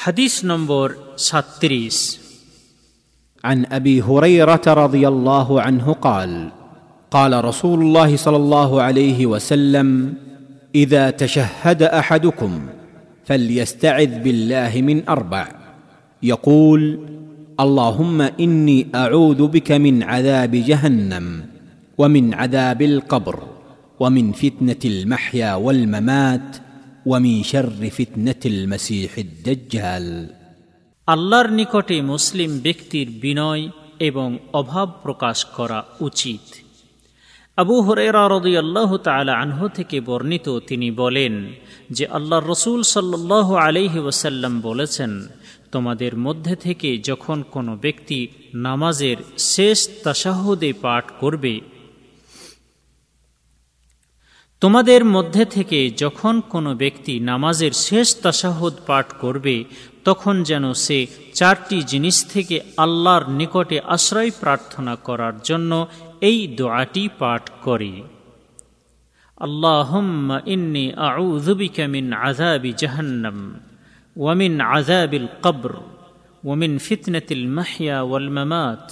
حديث نمبر 36 عن أبي هريرة رضي الله عنه قال قال رسول الله صلى الله عليه وسلم إذا تشهد أحدكم فليستعذ بالله من أربع. يقول اللهم إني أعوذ بك من عذاب جهنم ومن عذاب القبر ومن فتنة المحيا والممات ومن شر فتنه المسيح الدجال আল্লাহর নিকটে মুসলিম ব্যক্তির বিনয় এবং অভাব প্রকাশ করা উচিত আবু হরেরা রদি আল্লাহ তালা আনহু থেকে বর্ণিত তিনি বলেন যে আল্লাহ রসুল সাল্লাহ আলহি ওসাল্লাম বলেছেন তোমাদের মধ্যে থেকে যখন কোনো ব্যক্তি নামাজের শেষ তাসাহুদে পাঠ করবে তোমাদের মধ্যে থেকে যখন কোনো ব্যক্তি নামাজের শেষ তাসাহুদ পাঠ করবে, তখন যেন সে চারটি জিনিস থেকে আল্লাহর নিকটে আশ্রয় প্রার্থনা করার জন্য এই দোয়াটি পাঠ করে। আল্লাহম্মা ইন্নি আউযুবিকা মিন আযাবি জাহান্নাম ওয়া মিন আযাবিল কবর ওয়া মিন ফিতনাতিল ওয়াল মামাত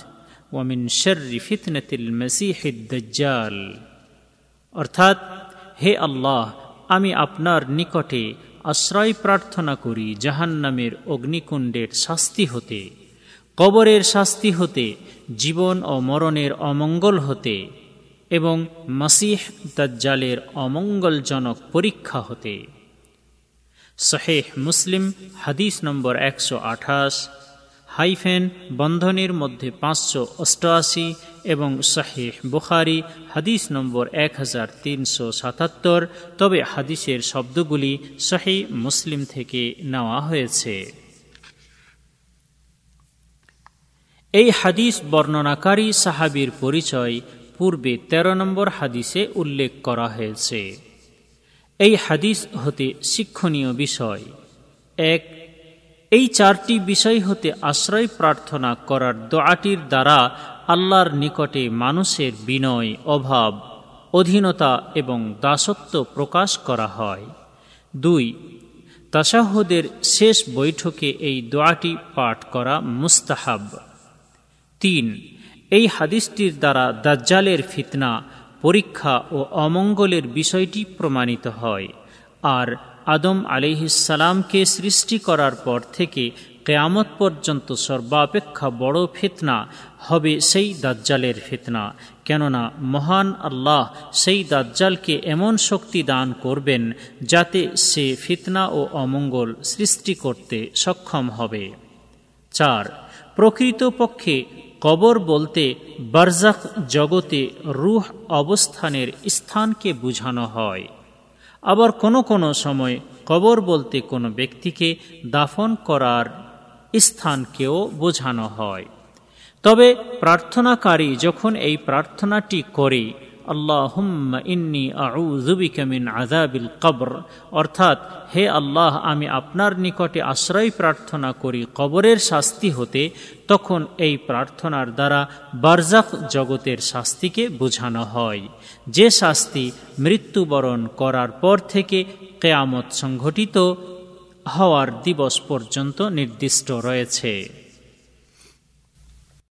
ওয়া মিন শাররি ফিতনাতিল মাসীহিদ দাজ্জাল। অর্থাৎ হে আল্লাহ, আমি আপনার নিকটে আশ্রয় প্রার্থনা করি জাহান্নামের অগ্নিকুণ্ডের শাস্তি হতে, কবরের শাস্তি হতে, জীবন ও মরণের অমঙ্গল হতে এবং মাসিহ দাজ্জালের অমঙ্গলজনক পরীক্ষা হতে। শহেহ মুসলিম, হাদিস নম্বর একশো আঠাশ। হাইফেন বন্ধনের মধ্যে পাঁচশো অষ্টআশি এবং শাহেহ বুখারি হাদিস নম্বর এক হাজার তিনশো সাতাত্তর, তবে হাদিসের শব্দগুলি শাহি মুসলিম থেকে নেওয়া হয়েছে। এই হাদিস বর্ণনাকারী সাহাবির পরিচয় পূর্বে ১৩ নম্বর হাদিসে উল্লেখ করা হয়েছে। এই হাদিস হতে শিক্ষণীয় বিষয়। এক এই চারটি বিষয় হতে আশ্রয় প্রার্থনা করার দোয়াটির দ্বারা আল্লাহর নিকটে মানুষের বিনয়, অভাব, অধীনতা এবং দাসত্ব প্রকাশ করা হয়। দুই তাসাহুদের শেষ বৈঠকে এই দোয়াটি পাঠ করা মুস্তাহাব। তিন, এই হাদিসটির দ্বারা দাজ্জালের ফিতনা, পরীক্ষা ও অমঙ্গলের বিষয়টি প্রমাণিত হয়। আর আদম আলিহিসালামকে সৃষ্টি করার পর থেকে কেয়ামত পর্যন্ত সর্বাপেক্ষা বড় ফিতনা হবে সেই দাজ্জালের ফিতনা। কেননা মহান আল্লাহ সেই দাজ্জালকে এমন শক্তি দান করবেন যাতে সে ফিতনা ও অমঙ্গল সৃষ্টি করতে সক্ষম হবে। চার, প্রকৃতপক্ষে কবর বলতে বারজাক জগতে রুহ অবস্থানের স্থানকে বুঝানো হয়। আবার কোনো কোনো সময় কবর বলতে কোনো ব্যক্তিকে দাফন করার স্থানকেও বোঝানো হয়। তবে প্রার্থনাকারী যখন এই প্রার্থনাটি করে আল্লাহুম্মা ইন্নি আউযুবিকা মিন আযাবিল কবর। অর্থাৎ, হে আল্লাহ, আমি আপনার নিকটে আশ্রয় প্রার্থনা করি কবরের শাস্তি হতে, তখন এই প্রার্থনার দ্বারা বারজাক জগতের শাস্তিকে বোঝানো হয়। যে শাস্তি মৃত্যুবরণ করার পর থেকে কেয়ামত সংঘটিত হওয়ার দিবস পর্যন্ত নির্দিষ্ট রয়েছে।